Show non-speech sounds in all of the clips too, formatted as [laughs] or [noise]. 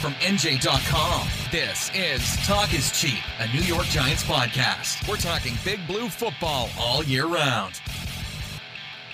From NJ.com, this is Talk is Cheap, a New York Giants podcast. We're talking big blue football all year round.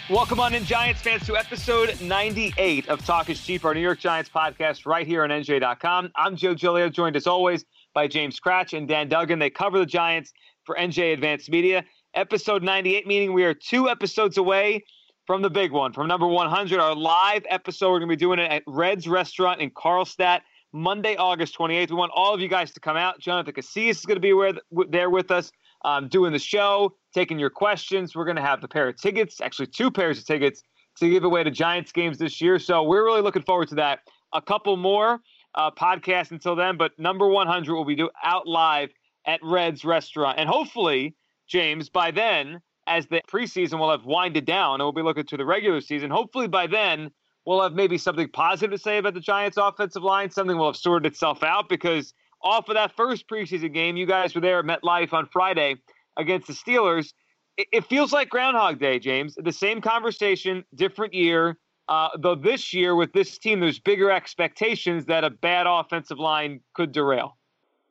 Welcome on in, Giants fans, to episode 98 of Talk is Cheap, our New York Giants podcast right here on NJ.com. I'm Joe Giglio, joined as always by James Kratch and Dan Duggan. They cover the Giants for NJ Advanced Media. Episode 98, meaning we are two episodes away from the big one, from number 100, our live episode. We're going to be doing it at Red's Restaurant in Carlstadt, Monday, August 28th. We want all of you guys to come out. Jonathan Casillas is going to be there with us um, doing the show, taking your questions. We're going to have the pair of tickets, actually, two pairs of tickets to give away to Giants games this year. So we're really looking forward to that. A couple more uh, podcasts until then, but number 100 will be do, out live at Red's Restaurant. And hopefully, James, by then, as the preseason will have winded down and we'll be looking to the regular season, hopefully by then we'll have maybe something positive to say about the Giants' offensive line. Something will have sorted itself out because off of that first preseason game, you guys were there at MetLife on Friday against the Steelers. It, it feels like Groundhog Day, James. The same conversation, different year. Uh, though this year with this team, there's bigger expectations that a bad offensive line could derail.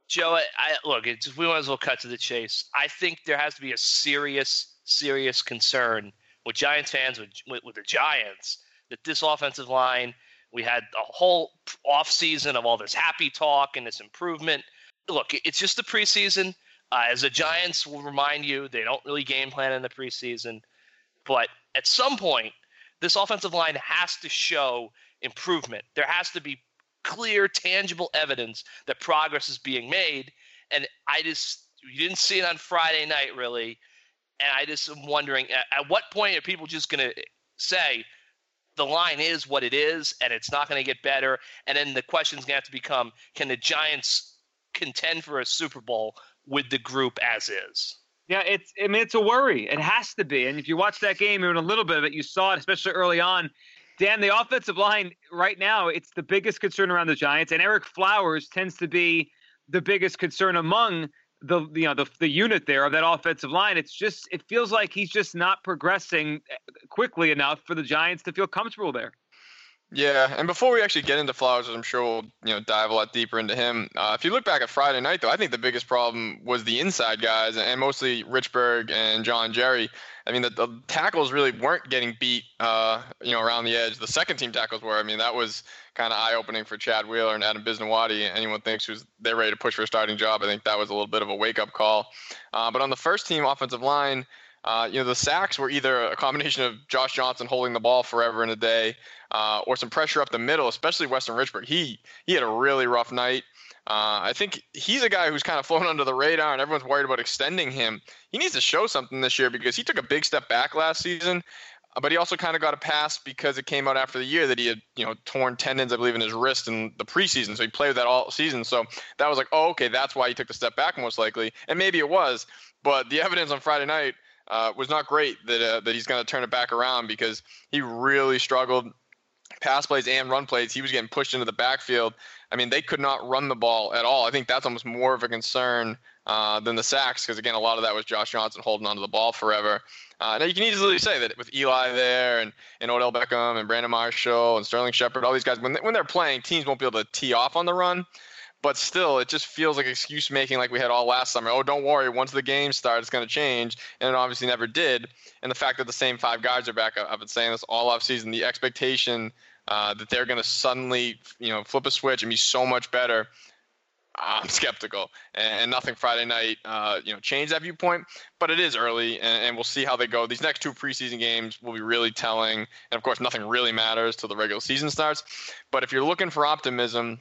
Joe, I, look, it's, we might as well cut to the chase. I think there has to be a serious, serious concern with Giants fans, with, with, the Giants, that this offensive line, we had a whole off season of all this happy talk and this improvement. Look, it's just the preseason. Uh, as the Giants will remind you, they don't really game plan in the preseason. But at some point, this offensive line has to show improvement. There has to be clear, tangible evidence that progress is being made. And I just, you didn't see it on Friday night, really. And I just am wondering at, at what point are people just going to say, the line is what it is and it's not going to get better? And then the question's going to have to become can the Giants contend for a Super Bowl with the group as is? Yeah, it's I mean it's a worry. It has to be. And if you watch that game, even a little bit of it, you saw it, especially early on. Dan, the offensive line right now, it's the biggest concern around the Giants, and Ereck Flowers tends to be the biggest concern among the you know the the unit there of that offensive line. It's just it feels like he's just not progressing eh, quickly enough for the Giants to feel comfortable there. Yeah, and before we actually get into Flowers, I'm sure we'll you know dive a lot deeper into him. Uh, if you look back at Friday night, though, I think the biggest problem was the inside guys, and mostly Richburg and John Jerry. I mean, the, the tackles really weren't getting beat, uh, you know, around the edge. The second team tackles were. I mean, that was kind of eye-opening for Chad Wheeler and Adam Bisnowaty. Anyone thinks who's they're ready to push for a starting job, I think that was a little bit of a wake-up call. Uh, but on the first team offensive line. Uh, you know, the sacks were either a combination of Josh Johnson holding the ball forever in a day, uh, or some pressure up the middle, especially Weston Richburg. He he had a really rough night. Uh, I think he's a guy who's kind of [laughs] flown under the radar, and everyone's worried about extending him. He needs to show something this year because he took a big step back last season, uh, but he also kind of got a pass because it came out after the year that he had, you know, torn tendons, I believe, in his wrist in the preseason. So he played with that all season. So that was like, oh, okay, that's why he took the step back most likely, and maybe it was. But the evidence on Friday night uh, was not great that uh, that he's going to turn it back around because he really struggled pass plays and run plays, he was getting pushed into the backfield. I mean, they could not run the ball at all. I think that's almost more of a concern uh, than the sacks because, again, a lot of that was Josh Johnson holding onto the ball forever. Uh, now, you can easily say that with Eli there and, and Odell Beckham and Brandon Marshall and Sterling Shepard, all these guys, when, they, when they're playing, teams won't be able to tee off on the run. But still, it just feels like excuse making like we had all last summer. Oh, don't worry. Once the game starts, it's going to change. And it obviously never did. And the fact that the same five guys are back, I've been saying this all off season, the expectation uh, that they're going to suddenly, you know, flip a switch and be so much better. I'm skeptical, and, nothing Friday night, uh, you know, changed that viewpoint. But it is early, and, and, we'll see how they go. These next two preseason games will be really telling, and of course, nothing really matters till the regular season starts. But if you're looking for optimism,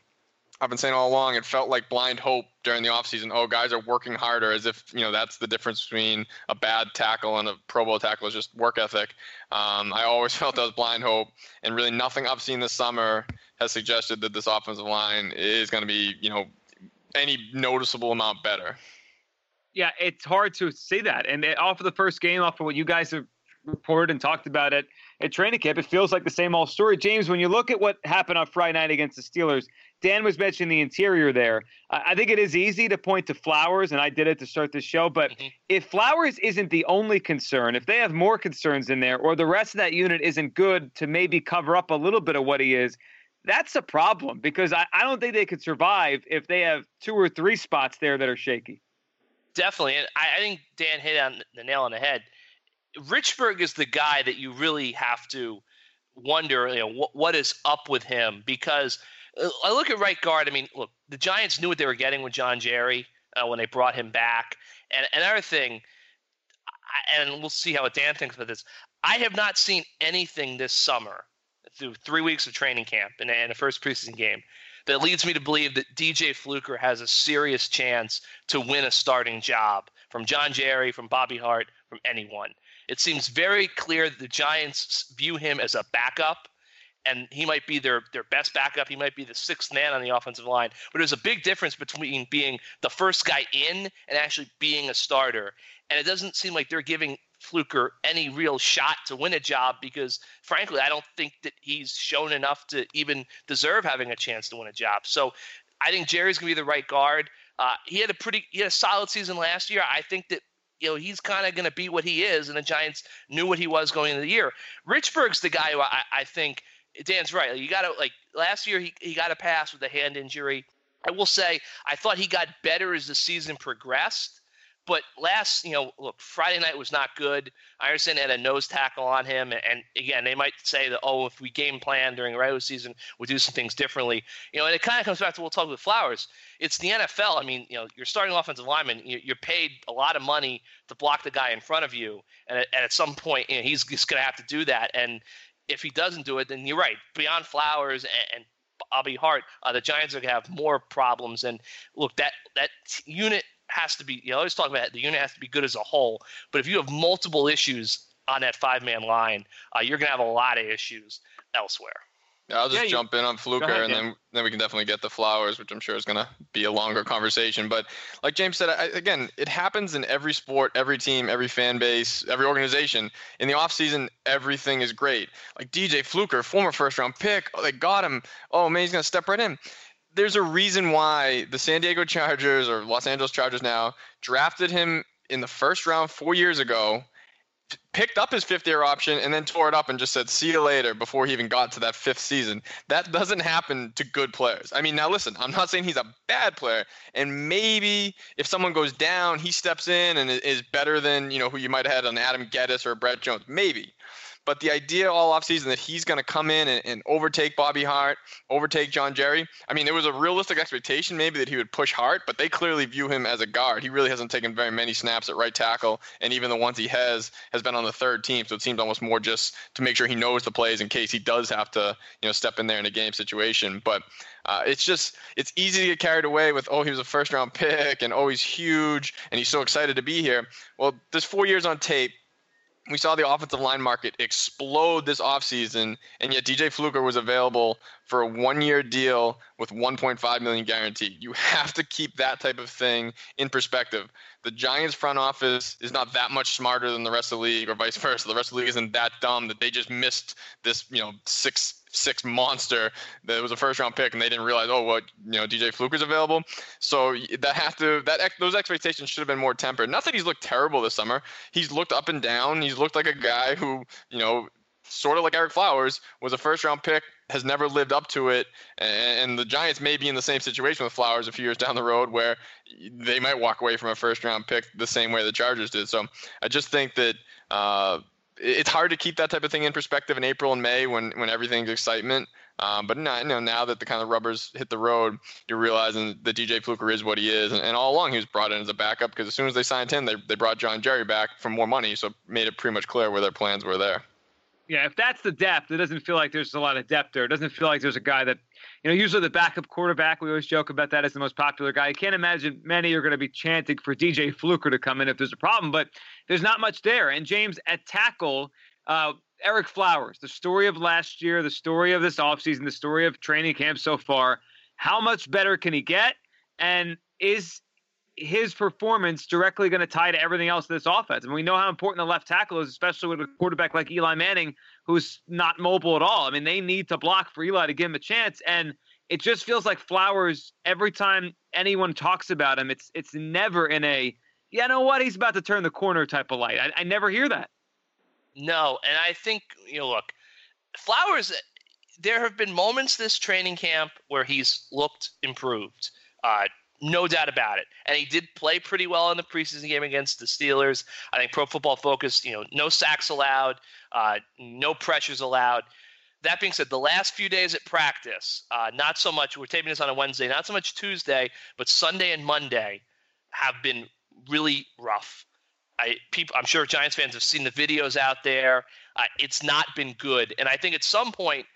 I've been saying all along, it felt like blind hope during the offseason. Oh, guys are working harder, as if you know that's the difference between a bad tackle and a Pro Bowl tackle is just work ethic. Um, I always [laughs] felt that was blind hope, and really nothing I've seen this summer has suggested that this offensive line is going to be you know any noticeable amount better. Yeah, it's hard to say that. And off of the first game, off of what you guys have reported and talked about it at training camp, it feels like the same old story. James, when you look at what happened on Friday night against the Steelers, Dan was mentioning the interior there. I think it is easy to point to Flowers, and I did it to start the show. But mm-hmm. if Flowers isn't the only concern, if they have more concerns in there, or the rest of that unit isn't good to maybe cover up a little bit of what he is, that's a problem because I, I don't think they could survive if they have two or three spots there that are shaky. Definitely. And I, I think Dan hit on the nail on the head. Richburg is the guy that you really have to wonder, you know, what, what is up with him because uh, I look at right guard. I mean, look, the Giants knew what they were getting with John Jerry uh, when they brought him back. And another thing, and we'll see how Dan thinks about this. I have not seen anything this summer through three weeks of training camp and, and the first preseason game that leads me to believe that DJ Fluker has a serious chance to win a starting job from John Jerry, from Bobby Hart, from anyone. It seems very clear that the Giants view him as a backup, and he might be their, their best backup. He might be the sixth man on the offensive line. But there's a big difference between being the first guy in and actually being a starter. And it doesn't seem like they're giving Fluker any real shot to win a job because, frankly, I don't think that he's shown enough to even deserve having a chance to win a job. So I think Jerry's going to be the right guard. Uh, he had a pretty, he had a solid season last year. I think that you know he's kind of going to be what he is, and the Giants knew what he was going into the year. Richburg's the guy who I, I think Dan's right. You got to like last year he he got a pass with a hand injury. I will say I thought he got better as the season progressed. But last, you know, look, Friday night was not good. Iverson had a nose tackle on him, and again, they might say that, oh, if we game plan during the regular season, we do some things differently. You know, and it kind of comes back to what we'll talk with Flowers. It's the NFL. I mean, you know, you're starting offensive lineman. You're paid a lot of money to block the guy in front of you, and at, at some point, you know, he's just going to have to do that. And if he doesn't do it, then you're right. Beyond Flowers and, and Bobby Hart, uh, the Giants are going to have more problems. And look, that that unit has to be, you know, I always talk about it, the unit has to be good as a whole. But if you have multiple issues on that five man line, uh, you're going to have a lot of issues elsewhere. Yeah, I'll just yeah, jump you, in on Fluker, ahead, and yeah. then then we can definitely get the flowers, which I'm sure is going to be a longer conversation. But like James said, I, again, it happens in every sport, every team, every fan base, every organization. In the offseason, everything is great. Like DJ Fluker, former first round pick, oh, they got him. Oh man, he's going to step right in there's a reason why the San Diego Chargers or Los Angeles Chargers now drafted him in the first round four years ago, picked up his fifth year option, and then tore it up and just said, see you later before he even got to that fifth season. That doesn't happen to good players. I mean, now listen, I'm not saying he's a bad player, and maybe if someone goes down, he steps in and is better than, you know, who you might have had on Adam Gettis or Brett Jones. Maybe. But the idea all offseason that he's going to come in and, and, overtake Bobby Hart, overtake John Jerry, I mean, there was a realistic expectation maybe that he would push Hart, but they clearly view him as a guard. He really hasn't taken very many snaps at right tackle, and even the ones he has has been on the third team. So it seems almost more just to make sure he knows the plays in case he does have to, you know, step in there in a game situation. But uh, it's just it's easy to get carried away with oh he was a first round pick and oh he's huge and he's so excited to be here. Well, there's four years on tape we saw the offensive line market explode this offseason, and yet DJ Fluker was available for a one-year deal with 1.5 million guaranteed. You have to keep that type of thing in perspective. The Giants front office is not that much smarter than the rest of the league, or vice versa. The rest of the league isn't that dumb that they just missed this, you know, six six monster that was a first round pick and they didn't realize oh what you know DJ Fluker's available. So that have to that those expectations should have been more tempered. Not that he's looked terrible this summer. He's looked up and down. He's looked like a guy who you know sort of like Ereck Flowers was a first round pick has never lived up to it. And the Giants may be in the same situation with Flowers a few years down the road where they might walk away from a first round pick the same way the Chargers did. So I just think that uh, it's hard to keep that type of thing in perspective in April and May when when everything's excitement. Um, but now, you know, now that the kind of rubbers hit the road, you're realizing that DJ Fluker is what he is. And, and all along, he was brought in as a backup because as soon as they signed him, they, they brought John Jerry back for more money. So made it pretty much clear where their plans were there. Yeah, if that's the depth, it doesn't feel like there's a lot of depth there. It doesn't feel like there's a guy that, you know, usually the backup quarterback, we always joke about that as the most popular guy. I can't imagine many are going to be chanting for DJ Fluker to come in if there's a problem, but there's not much there. And James, at tackle, uh, Ereck Flowers, the story of last year, the story of this offseason, the story of training camp so far. How much better can he get? And is his performance directly going to tie to everything else in this offense? And we know how important the left tackle is, especially with a quarterback like Eli Manning, who's not mobile at all. I mean, they need to block for Eli to give him a chance. And it just feels like Flowers, every time anyone talks about him, it's it's never in a, yeah, you know what, he's about to turn the corner type of light. I, I never hear that. No, and I think you know, look, Flowers. There have been moments this training camp where he's looked improved. Uh, no doubt about it. And he did play pretty well in the preseason game against the Steelers. I think Pro Football Focus, you know, no sacks allowed, uh, no pressures allowed. That being said, the last few days at practice, uh, not so much. We're taping this on a Wednesday, not so much Tuesday, but Sunday and Monday have been really rough. I people, I'm sure Giants fans have seen the videos out there. Uh, it's not been good, and I think at some point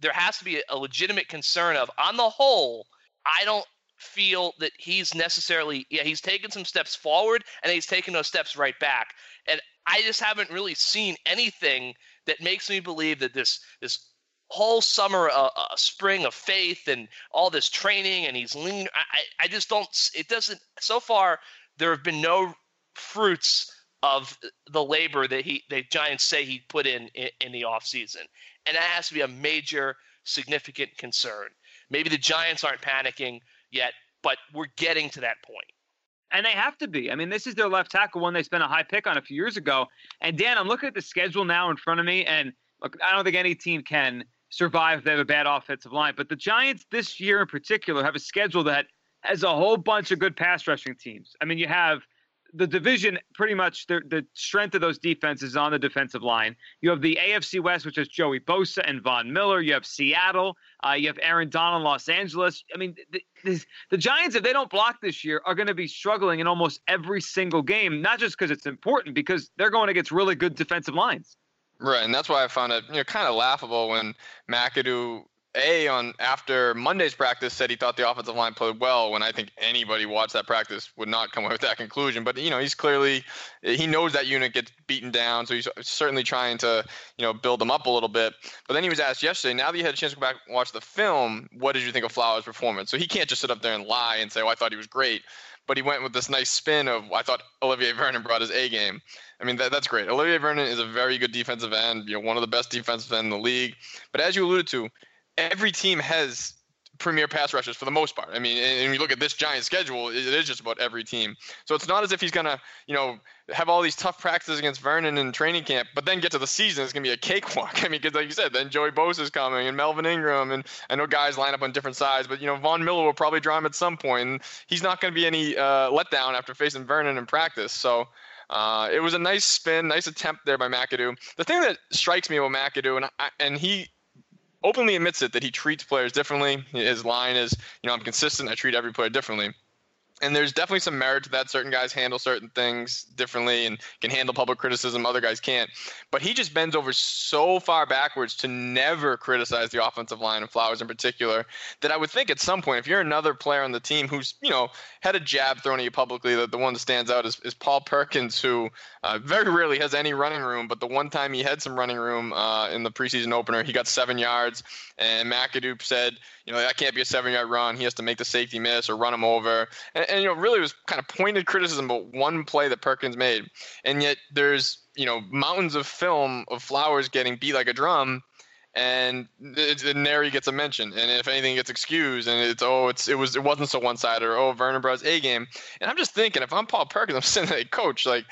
there has to be a legitimate concern of, on the whole, I don't feel that he's necessarily yeah he's taken some steps forward and he's taken those steps right back, and I just haven't really seen anything that makes me believe that this this whole summer uh, uh, spring of faith and all this training and he's lean I, I just don't it doesn't so far there have been no fruits of the labor that he the Giants say he put in, in in the offseason. And that has to be a major significant concern. Maybe the Giants aren't panicking yet, but we're getting to that point. And they have to be. I mean, this is their left tackle, one they spent a high pick on a few years ago. And Dan, I'm looking at the schedule now in front of me, and look, I don't think any team can survive if they have a bad offensive line. But the Giants this year in particular have a schedule that has a whole bunch of good pass rushing teams. I mean, you have – the division pretty much the, the strength of those defenses on the defensive line. You have the AFC West, which is Joey Bosa and Von Miller. You have Seattle. Uh, you have Aaron Donald, Los Angeles. I mean, the, the, the Giants, if they don't block this year, are going to be struggling in almost every single game. Not just because it's important, because they're going against really good defensive lines. Right, and that's why I found it you know kind of laughable when McAdoo a on after Monday's practice said he thought the offensive line played well. When I think anybody watched that practice would not come away with that conclusion. But you know, he's clearly he knows that unit gets beaten down, so he's certainly trying to you know build them up a little bit. But then he was asked yesterday. Now that you had a chance to go back and watch the film, what did you think of Flowers' performance? So he can't just sit up there and lie and say, "Oh, I thought he was great." But he went with this nice spin of, "I thought Olivier Vernon brought his A game." I mean, that, that's great. Olivier Vernon is a very good defensive end, you know, one of the best defensive ends in the league. But as you alluded to, every team has premier pass rushers for the most part. I mean, and, you look at this giant schedule, it is just about every team. So it's not as if he's gonna, you know, have all these tough practices against Vernon in training camp, but then get to the season, it's gonna be a cakewalk. [laughs] I mean, because like you said, then Joey Bosa is coming and Melvin Ingram, and I know guys line up on different sides, but you know, Von Miller will probably draw him at some point, and he's not gonna be any uh, letdown after facing Vernon in practice. So. Uh, it was a nice spin, nice attempt there by McAdoo. The thing that strikes me about McAdoo, and I, and he openly admits it that he treats players differently. His line is, you know, I'm consistent. I treat every player differently and there's definitely some merit to that. Certain guys handle certain things differently and can handle public criticism. Other guys can't. But he just bends over so far backwards to never criticize the offensive line and Flowers in particular that I would think at some point, if you're another player on the team who's, you know, had a jab thrown at you publicly, the, the one that stands out is, is Paul Perkins, who uh, very rarely has any running room. But the one time he had some running room uh, in the preseason opener, he got seven yards. And McAdoo said, you know, that can't be a seven yard run. He has to make the safety miss or run him over. And, and, you know, really was kind of pointed criticism about one play that Perkins made. And yet there's, you know, mountains of film of Flowers getting beat like a drum. And Neri gets a mention, and if anything gets excused, and it's oh it's it was it wasn't so one sided, or oh Vernon Brad's A game, and I'm just thinking if I'm Paul Perkins, I'm [laughs] sitting there, coach, like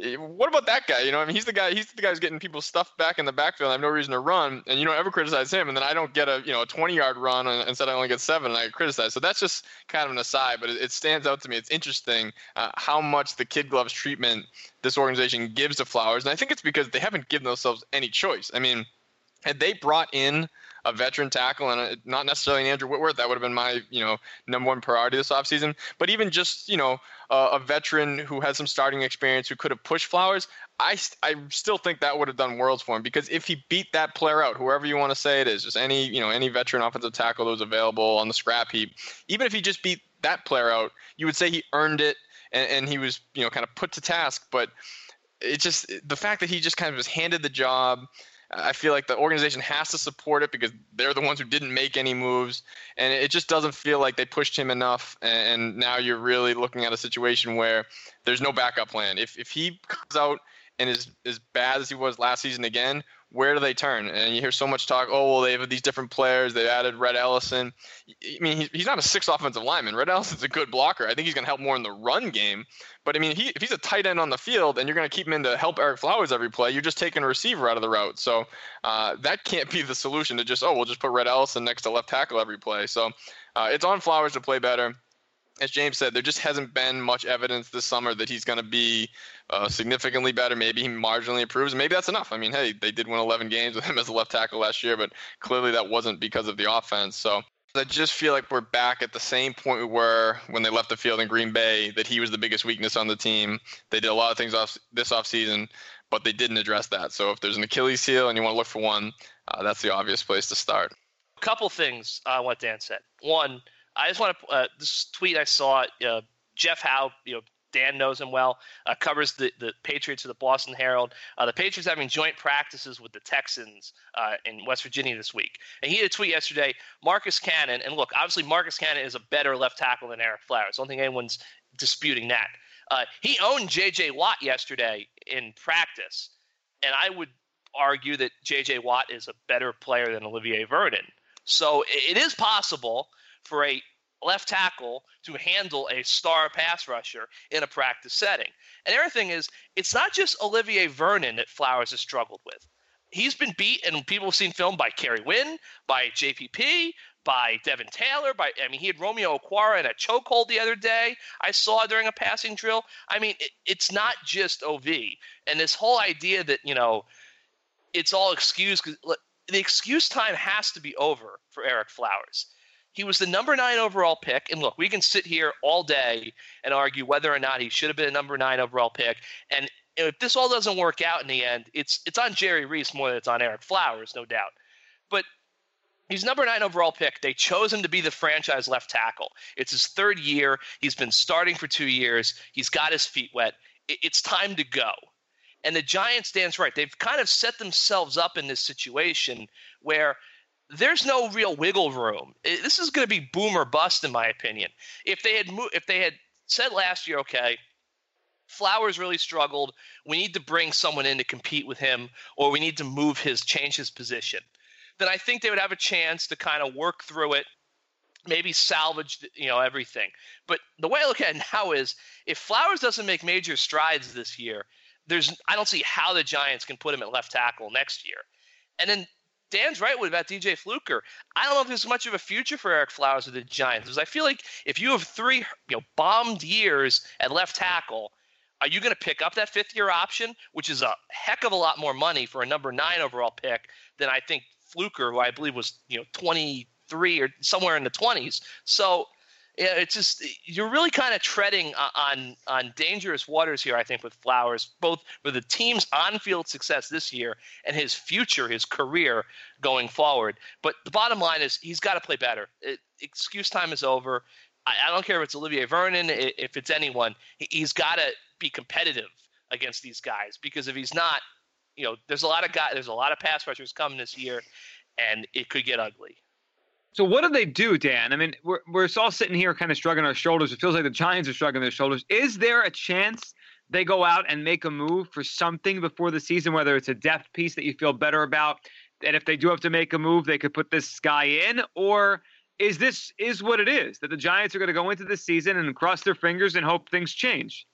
eh, what about that guy? You know, I mean he's the guy he's the guy who's getting people stuffed back in the backfield. I have no reason to run, and you don't ever criticize him, and then I don't get a you know a 20 yard run, and instead I only get seven, and I criticize. So that's just kind of an aside, but it, it stands out to me. It's interesting uh, how much the kid gloves treatment this organization gives to Flowers, and I think it's because they haven't given themselves any choice. I mean had they brought in a veteran tackle and a, not necessarily an Andrew Whitworth, that would have been my you know number one priority this offseason. But even just you know uh, a veteran who has some starting experience who could have pushed Flowers, I I still think that would have done worlds for him because if he beat that player out, whoever you want to say it is, just any you know any veteran offensive tackle that was available on the scrap heap, even if he just beat that player out, you would say he earned it and, and he was you know kind of put to task. But it just the fact that he just kind of was handed the job I feel like the organization has to support it because they're the ones who didn't make any moves, and it just doesn't feel like they pushed him enough. And now you're really looking at a situation where there's no backup plan. If if he comes out and is as bad as he was last season again, where do they turn? And you hear so much talk. Oh well, they have these different players. They added Rhett Ellison. I mean, he's not a six offensive lineman. Rhett Ellison's a good blocker. I think he's going to help more in the run game. But I mean, he, if he's a tight end on the field and you're going to keep him in to help Ereck Flowers every play, you're just taking a receiver out of the route. So uh, that can't be the solution to just oh we'll just put Rhett Ellison next to left tackle every play. So uh, it's on Flowers to play better as James said, there just hasn't been much evidence this summer that he's going to be uh, significantly better. Maybe he marginally improves. Maybe that's enough. I mean, hey, they did win 11 games with him as a left tackle last year, but clearly that wasn't because of the offense. So I just feel like we're back at the same point we were when they left the field in Green Bay, that he was the biggest weakness on the team. They did a lot of things off this offseason, but they didn't address that. So if there's an Achilles heel and you want to look for one, uh, that's the obvious place to start. A couple things what Dan said. One, I just want to uh, this tweet I saw. Uh, Jeff Howe, you know, Dan knows him well. Uh, covers the, the Patriots for the Boston Herald. Uh, the Patriots having joint practices with the Texans uh, in West Virginia this week. And he had a tweet yesterday. Marcus Cannon, and look, obviously Marcus Cannon is a better left tackle than Ereck Flowers. I don't think anyone's disputing that. Uh, he owned J.J. Watt yesterday in practice, and I would argue that J.J. Watt is a better player than Olivier Vernon. So it is possible for a left tackle to handle a star pass rusher in a practice setting. And everything is, it's not just Olivier Vernon that Flowers has struggled with. He's been beat, and people have seen film by Kerry Wynn, by JPP, by Devin Taylor. By I mean, he had Romeo Okwara in a chokehold the other day. I saw during a passing drill. I mean, it, it's not just Ov, and this whole idea that you know, it's all excuse. The excuse time has to be over for Ereck Flowers he was the number nine overall pick. And look, we can sit here all day and argue whether or not he should have been a number nine overall pick. And if this all doesn't work out in the end, it's it's on Jerry Reese more than it's on Ereck Flowers, no doubt. But He's number nine overall pick. They chose him to be the franchise left tackle. It's his third year. He's been starting for two years. He's got his feet wet. It's time to go. And the Giants stands right. They've kind of set themselves up in this situation where there's no real wiggle room. This is going to be boom or bust, in my opinion. If they had mo- if they had said last year, okay, Flowers really struggled. We need to bring someone in to compete with him, or we need to move his change his position. Then I think they would have a chance to kind of work through it, maybe salvage you know everything. But the way I look at it now is, if Flowers doesn't make major strides this year, there's I don't see how the Giants can put him at left tackle next year. And then Dan's right about DJ Fluker. I don't know if there's much of a future for Ereck Flowers with the Giants because I feel like if you have three you know bombed years at left tackle, are you going to pick up that fifth year option, which is a heck of a lot more money for a number nine overall pick than I think Fluker, who I believe was you know 23 or somewhere in the 20s. So it's just you're really kind of treading on on dangerous waters here. I think with Flowers, both for the team's on-field success this year and his future, his career going forward. But the bottom line is he's got to play better. It, excuse time is over. I, I, don't care if it's Olivier Vernon, if it's anyone. He's got to be competitive against these guys because if he's not, you know, there's a lot of guys, there's a lot of pass rushers coming this year, and it could get ugly. So what do they do, Dan? I mean, we're we're all sitting here kind of shrugging our shoulders. It feels like the Giants are shrugging their shoulders. Is there a chance they go out and make a move for something before the season, whether it's a depth piece that you feel better about, and if they do have to make a move, they could put this guy in, or is this is what it is that the Giants are going to go into this season and cross their fingers and hope things change?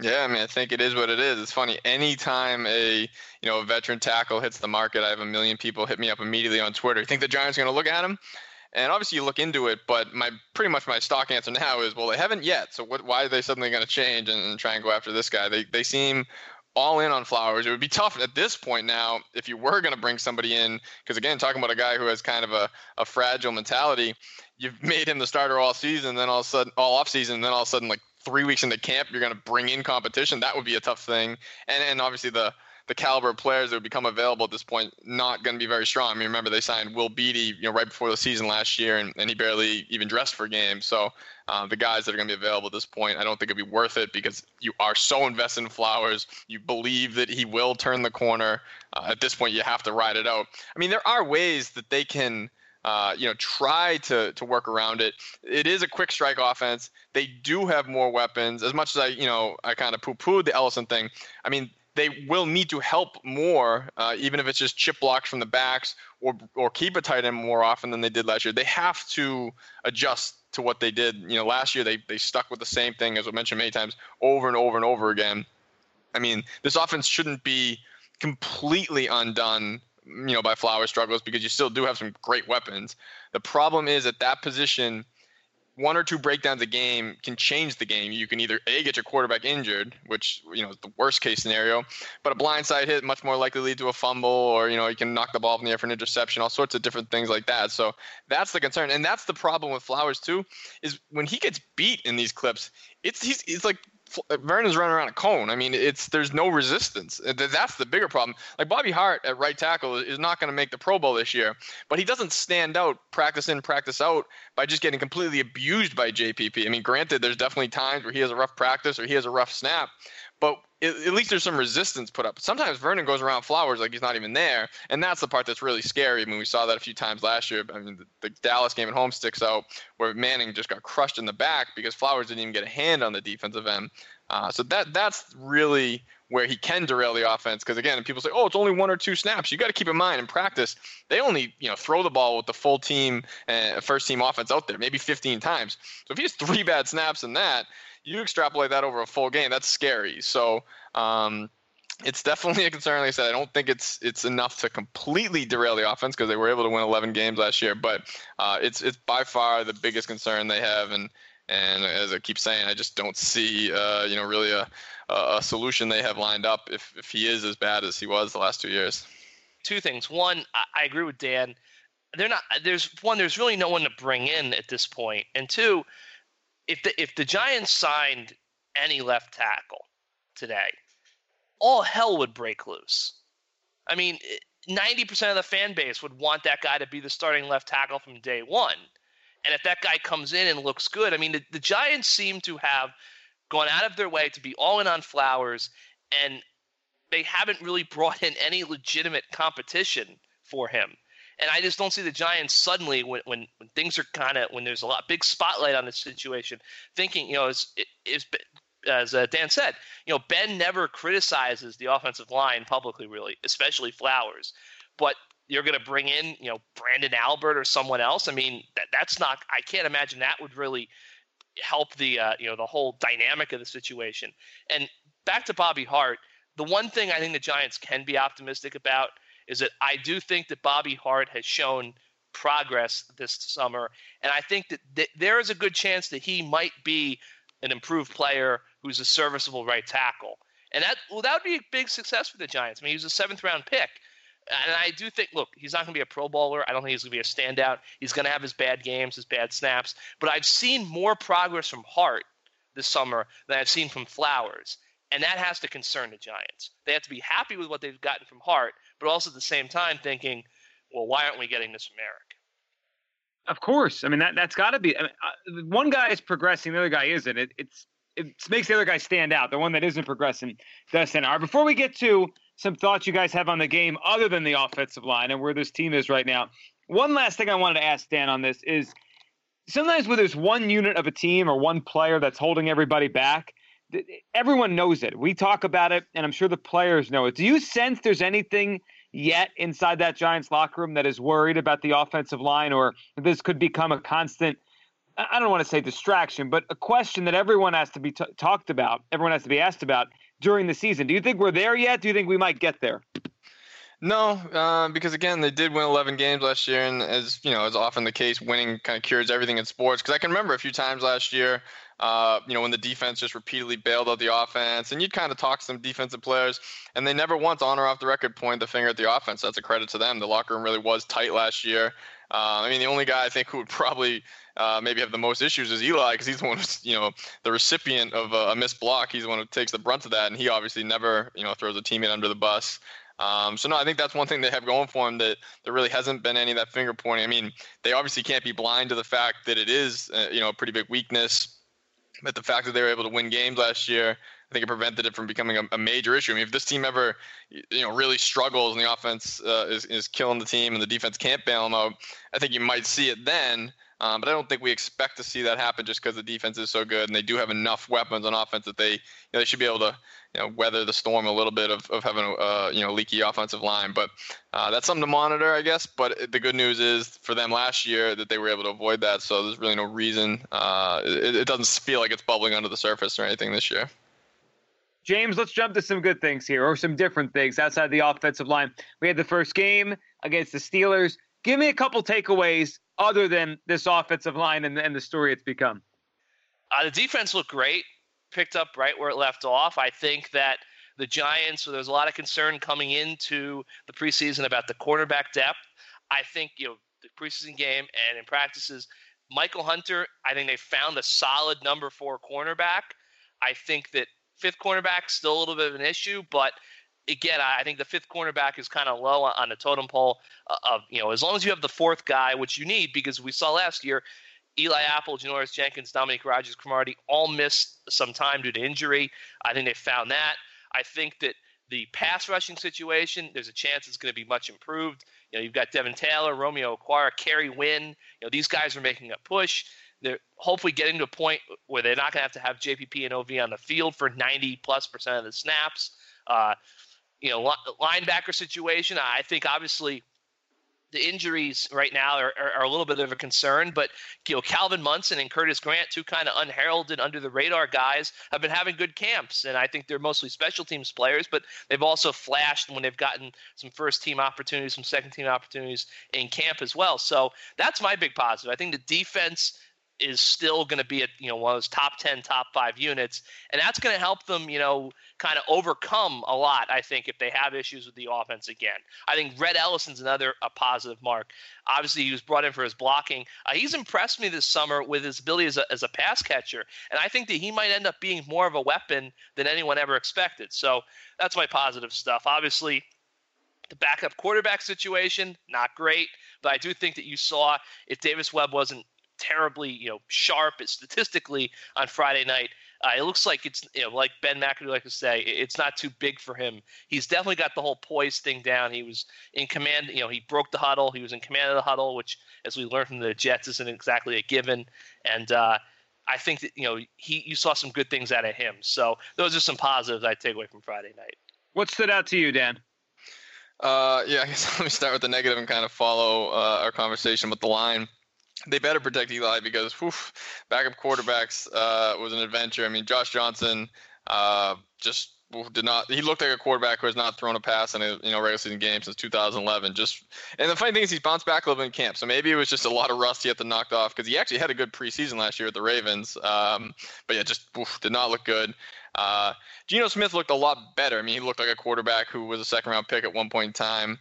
Yeah, I mean, I think it is what it is. It's funny. Anytime a you know a veteran tackle hits the market, I have a million people hit me up immediately on Twitter. Think the Giants are going to look at him? And obviously, you look into it, but my pretty much my stock answer now is, well, they haven't yet. So what? Why are they suddenly going to change and, and try and go after this guy? They they seem all in on Flowers. It would be tough at this point now if you were going to bring somebody in, because again, talking about a guy who has kind of a, a fragile mentality, you've [laughs] made him the starter all season, then all of a sudden, all off season, then all of a sudden, like three weeks into camp, you're going to bring in competition. That would be a tough thing. And and obviously the the caliber of players that would become available at this point not going to be very strong. I mean, remember they signed Will Beatty, you know, right before the season last year, and, and he barely even dressed for games. So uh, the guys that are going to be available at this point, I don't think it'd be worth it because you are so invested in Flowers. You believe that he will turn the corner. Uh, at this point, you have to ride it out. I mean, there are ways that they can. Uh, you know, try to to work around it. It is a quick strike offense. They do have more weapons. As much as I, you know, I kind of poo-pooed the Ellison thing. I mean, they will need to help more, uh, even if it's just chip blocks from the backs or or keep a tight end more often than they did last year. They have to adjust to what they did. You know, last year they they stuck with the same thing as I mentioned many times over and over and over again. I mean, this offense shouldn't be completely undone you know by flower struggles because you still do have some great weapons. The problem is at that position one or two breakdowns a game can change the game. You can either a get your quarterback injured, which you know is the worst case scenario, but a blindside hit much more likely lead to a fumble, or you know you can knock the ball from the air for an interception, all sorts of different things like that. So that's the concern, and that's the problem with Flowers too, is when he gets beat in these clips, it's he's, he's like Uh, Vernon's running around a cone. I mean, it's there's no resistance. Uh, that's the bigger problem. Like Bobby Hart at right tackle is not going to make the Pro Bowl this year, but he doesn't stand out practice in, practice out by just getting completely abused by JPP. I mean, granted, there's definitely times where he has a rough practice or he has a rough snap, but at least there's some resistance put up. Sometimes Vernon goes around Flowers like he's not even there, and that's the part that's really scary. I mean, we saw that a few times last year. I mean, the, the, Dallas game at home sticks out where Manning just got crushed in the back because Flowers didn't even get a hand on the defensive end. Uh, so that that's really where he can derail the offense. Because again, people say, "Oh, it's only one or two snaps." You got to keep in mind in practice, they only you know throw the ball with the full team, uh, first team offense out there, maybe 15 times. So if he has three [laughs] bad snaps in that you extrapolate that over a full game, that's scary. So um, it's definitely a concern. Like I said, I don't think it's it's enough to completely derail the offense because they were able to win 11 games last year. But uh, it's it's by far the biggest concern they have, and and as I keep saying, I just don't see uh, you know really a a solution they have lined up if if he is as bad as he was the last two years. Two things. One, I agree with Dan. They're not. There's one. There's really no one to bring in at this point. and two if the if the Giants signed any left tackle today, all hell would break loose. I mean, 90% of the fan base would want that guy to be the starting left tackle from day one. And if that guy comes in and looks good, I mean, the, the Giants seem to have gone out of their way to be all in on Flowers, and they haven't really brought in any legitimate competition for him. And I just don't see the Giants suddenly when when, when things are kind of when there's a lot big spotlight on the situation, thinking you know as uh, Dan said, you know Ben never criticizes the offensive line publicly, really, especially Flowers, but you're going to bring in you know Branden Albert or someone else. I mean that that's not. I can't imagine that would really help the uh, you know the whole dynamic of the situation. And back to Bobby Hart, the one thing I think the Giants can be optimistic about is that I do think that Bobby Hart has shown progress this summer, and I think that th- there is a good chance that he might be an improved player who's a serviceable right tackle, and that well, that would be a big success for the Giants. I mean, he was a seventh round pick. And I do think, look, he's not going to be a Pro Bowler. I don't think he's going to be a standout. He's going to have his bad games, his bad snaps. But I've seen more progress from Hart this summer than I've seen from Flowers. And that has to concern the Giants. They have to be happy with what they've gotten from Hart, but also at the same time thinking, well, why aren't we getting this from Ereck? Of course. I mean, that, that's got to be. I mean, uh, one guy is progressing, the other guy isn't. It, it's it makes the other guy stand out. The one that isn't progressing does stand out. Before we get to some thoughts you guys have on the game other than the offensive line and where this team is right now, one last thing I wanted to ask Dan on this is sometimes when there's one unit of a team or one player that's holding everybody back, everyone knows it. We talk about it, and I'm sure the players know it. Do you sense there's anything yet inside that Giants locker room that is worried about the offensive line, or this could become a constant? I don't want to say distraction, but a question that everyone has to be t- talked about, everyone has to be asked about during the season. Do you think we're there yet? Do you think we might get there? No, uh, because again, they did win 11 games last year, and as you know, as often the case, winning kind of cures everything in sports. Because I can remember a few times last year, uh, you know, when the defense just repeatedly bailed out the offense, and you'd kind of talk to some defensive players, and they never once on or off the record point the finger at the offense. That's a credit to them. The locker room really was tight last year. Uh, I mean, the only guy I think who would probably uh, maybe have the most issues is Eli because he's the one who's you know the recipient of a, a missed block. He's the one who takes the brunt of that, and he obviously never you know throws a teammate under the bus. Um, so no, I think that's one thing they have going for them that there really hasn't been any of that finger pointing. I mean, they obviously can't be blind to the fact that it is uh, you know a pretty big weakness, but the fact that they were able to win games last year, I think it prevented it from becoming a, a major issue. I mean, if this team ever you know really struggles and the offense uh, is is killing the team and the defense can't bail them out, I think you might see it then. Um, but I don't think we expect to see that happen just because the defense is so good and they do have enough weapons on offense that they you know, they should be able to you know weather the storm a little bit of, of having a uh, you know leaky offensive line. But uh, that's something to monitor, I guess. But the good news is for them last year that they were able to avoid that. So there's really no reason. Uh, it, it doesn't feel like it's bubbling under the surface or anything this year. James, let's jump to some good things here, or some different things outside the offensive line. We had the first game against the Steelers. Give me a couple takeaways other than this offensive line and, and the story it's become. Uh, the defense looked great, picked up right where it left off. I think that the Giants, so there's a lot of concern coming into the preseason about the cornerback depth. I think, you know, the preseason game and in practices, Michael Hunter, I think they found a solid number four cornerback. I think that fifth cornerback still a little bit of an issue, but again, I think the fifth cornerback is kind of low on the totem pole of, you know, as long as you have the fourth guy, which you need because we saw last year, Eli Apple, Janoris Jenkins, Dominique Rodgers, Cromartie all missed some time due to injury. I think they found that. I think that the pass rushing situation, there's a chance it's going to be much improved. You know, you've got Devin Taylor, Romeo Okwara, Kerry Wynn. You know, these guys are making a push. They're hopefully getting to a point where they're not going to have to have JPP and OV on the field for 90 plus percent of the snaps. Uh, you know, linebacker situation. I think obviously the injuries right now are, are, are, a little bit of a concern, but you know, Calvin Munson and Curtis Grant, two kind of unheralded under the radar guys, have been having good camps, and I think they're mostly special teams players, but they've also flashed when they've gotten some first team opportunities, some second team opportunities in camp as well. So that's my big positive. I think the defense is still going to be at you know one of those top 10 top 5 units and that's going to help them you know kind of overcome a lot i think if they have issues with the offense again. I think Rhett Ellison's another a positive mark. Obviously he was brought in for his blocking. Uh, he's impressed me this summer with his ability as a, as a pass catcher and i think that he might end up being more of a weapon than anyone ever expected. So that's my positive stuff. Obviously the backup quarterback situation, not great, but I do think that you saw if Davis Webb wasn't terribly, you know, sharp statistically on Friday night. Uh, it looks like it's, you know, like Ben McAdoo like to say, it's not too big for him. He's definitely got the whole poise thing down. He was in command, you know, he broke the huddle. He was in command of the huddle, which, as we learned from the Jets, isn't exactly a given. And uh, I think that, you know, he you saw some good things out of him. So those are some positives I take away from Friday night. What stood out to you, Dan? Uh, yeah, [laughs] I guess let me start with the negative and kind of follow uh, our conversation with the line they better protect Eli because whew, backup quarterbacks uh, was an adventure. I mean, Josh Johnson uh, just did not. He looked like a quarterback who has not thrown a pass in a you know regular season game since 2011. Just and the funny thing is he's bounced back a little bit in camp, so maybe it was just a lot of rust he had to knock off because he actually had a good preseason last year with the Ravens. Um, but yeah, just did not look good. Uh, Geno Smith looked a lot better. I mean, he looked like a quarterback who was a second round pick at one point in time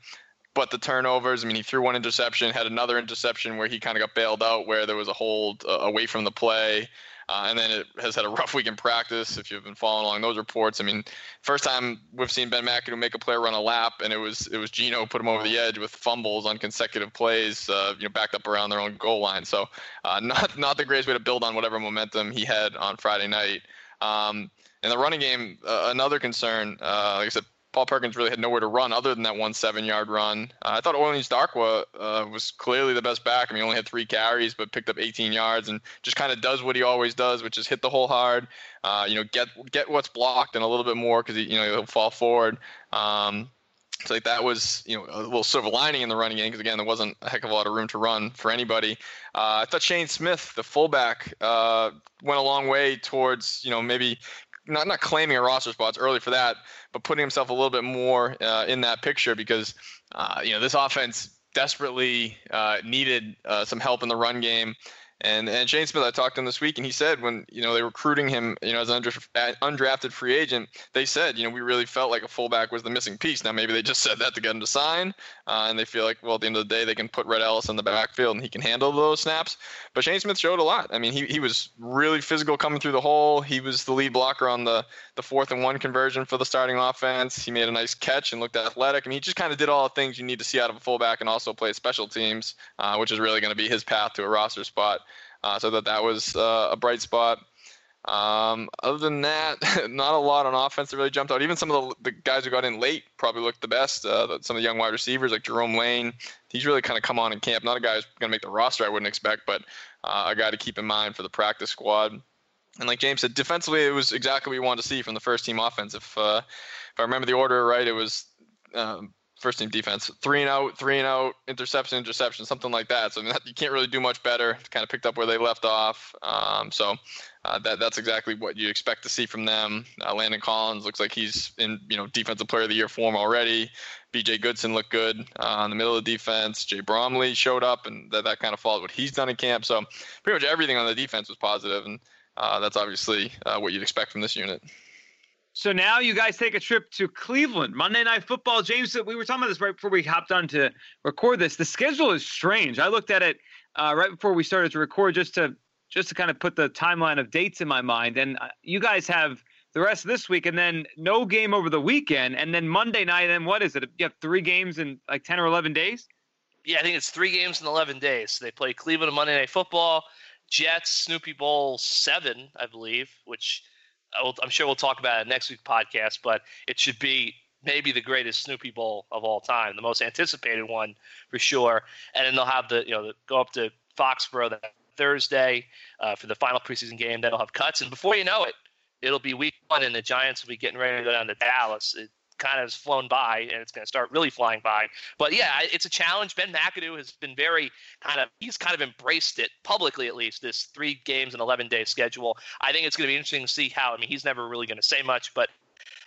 but the turnovers, I mean, he threw one interception, had another interception where he kind of got bailed out, where there was a hold uh, away from the play. Uh, and then it has had a [laughs] rough week in practice. If you've been following along those reports, I mean, first time we've seen Ben McAdoo make a player run a lap, and it was it was Geno put him over the edge with fumbles on consecutive plays, uh, you know, backed up around their own goal line. So, uh, [laughs] not not the greatest way to build on whatever momentum he had on Friday night. Um, in the running game, uh, another concern, uh, like I said, Paul Perkins really had nowhere to run other than that one seven yard run. Uh, I thought Orleans Darkwa uh, was clearly the best back. I mean, he only had three carries, but picked up 18 yards and just kind of does what he always does, which is hit the hole hard. Uh, you know, get get what's blocked and a little bit more because you know he'll fall forward. Um, So like that was you know a little silver lining in the running game because again there wasn't a heck of a lot of room to run for anybody. Uh, I thought Shane Smith, the fullback, uh, went a long way towards you know maybe not not claiming a roster spot early for that, but putting himself a little bit more uh, in that picture because uh, you know this offense desperately uh, needed uh, some help in the run game. And and Shane Smith, I talked to him this week, and he said when you know they were recruiting him, you know, as an undrafted free agent, they said, you know, we really felt like a fullback was the missing piece. Now maybe they just [laughs] said that to get him to sign, uh, and they feel like, well, at the end of the day, they can put Red Ellis in the backfield and he can handle those snaps. But Shane Smith showed a lot. I mean, he he was really physical coming through the hole. He was the lead blocker on the the fourth and one conversion for the starting offense. He made a nice catch and looked athletic. I mean, he just kind of did all the things you need to see out of a fullback and also play special teams, uh, which is really going to be his path to a roster spot. Uh, so that that was uh, a bright spot. Um, other than that, [laughs] not a lot on offense that really jumped out. Even some of the, the guys who got in late probably looked the best. Uh, some of the young wide receivers like Jerome Lane, he's really kind of come on in camp. Not a guy who's going to make the roster, I wouldn't expect, but uh, a guy to keep in mind for the practice squad. And like James said, defensively, it was exactly what you wanted to see from the first team offense. If uh, if I remember the order right, it was um, first team defense. Three and out, three and out, interception, interception, something like that. So I mean, you can't really do much better. Kind of picked up where they left off. Um, so uh, that that's exactly what you expect to see from them. Uh, Landon Collins looks like he's in you know defensive player of the year form already. B.J. Goodson looked good uh, in the middle of the defense. Jay Bromley showed up, and that, that kind of followed what he's done in camp. So pretty much everything on the defense was positive, and uh, that's obviously uh, what you'd expect from this unit. So now you guys take a trip to Cleveland. Monday Night Football. James, we were talking about this right before we hopped on to record this. The schedule is strange. I looked at it uh, right before we started to record just to just to kind of put the timeline of dates in my mind. And uh, you guys have the rest of this week, and then no game over the weekend, and then Monday night. And what is it? You have three games in like ten or eleven days. Yeah, I think it's three games in eleven days. They play Cleveland on Monday Night Football, Jets, Snoopy Bowl seven, I believe, which I'm sure we'll talk about it next week's podcast, but it should be maybe the greatest Snoopy Bowl of all time, the most anticipated one for sure. And then they'll have the you know the, go up to Foxborough that Thursday uh, for the final preseason game. They'll have cuts, and before you know it, it'll be week one, and the Giants will be getting ready to go down to Dallas. It, kind of has flown by and it's going to start really flying by. But yeah, it's a challenge. Ben McAdoo has been very kind of, he's kind of embraced it publicly at least, this three games and 11 day schedule. I think it's going to be interesting to see how, I mean, he's never really going to say much, but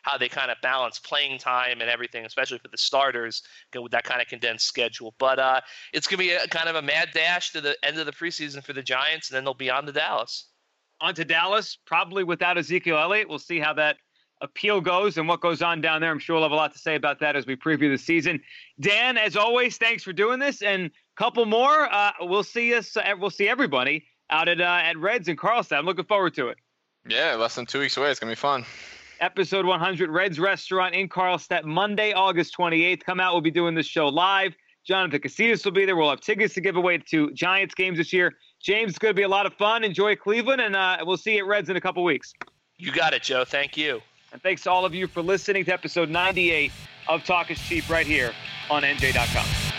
how they kind of balance playing time and everything, especially for the starters with that kind of condensed schedule. But uh, it's going to be a kind of a mad dash to the end of the preseason for the Giants, and then they'll be on to Dallas. On to Dallas, probably without Ezekiel Elliott. We'll see how that appeal goes and what goes on down there. I'm sure we'll have a lot to say about that as we preview the season. Dan, as always, thanks for doing this, and a couple more. Uh, we'll see us. Uh, we'll see everybody out at uh, at Reds in Carlstadt. I'm looking forward to it. Yeah, less than two weeks away. It's gonna be fun. Episode 100, Reds Restaurant in Carlstadt, Monday, August 28th. Come out. We'll be doing this show live. Jonathan Casillas will be there. We'll have tickets to give away to Giants games this year. James, it's going to be a lot of fun. Enjoy Cleveland, and uh, we'll see you at Reds in a couple weeks. You got it, Joe. Thank you. And thanks to all of you for listening to episode 98 of Talk is Cheap right here on NJ.com.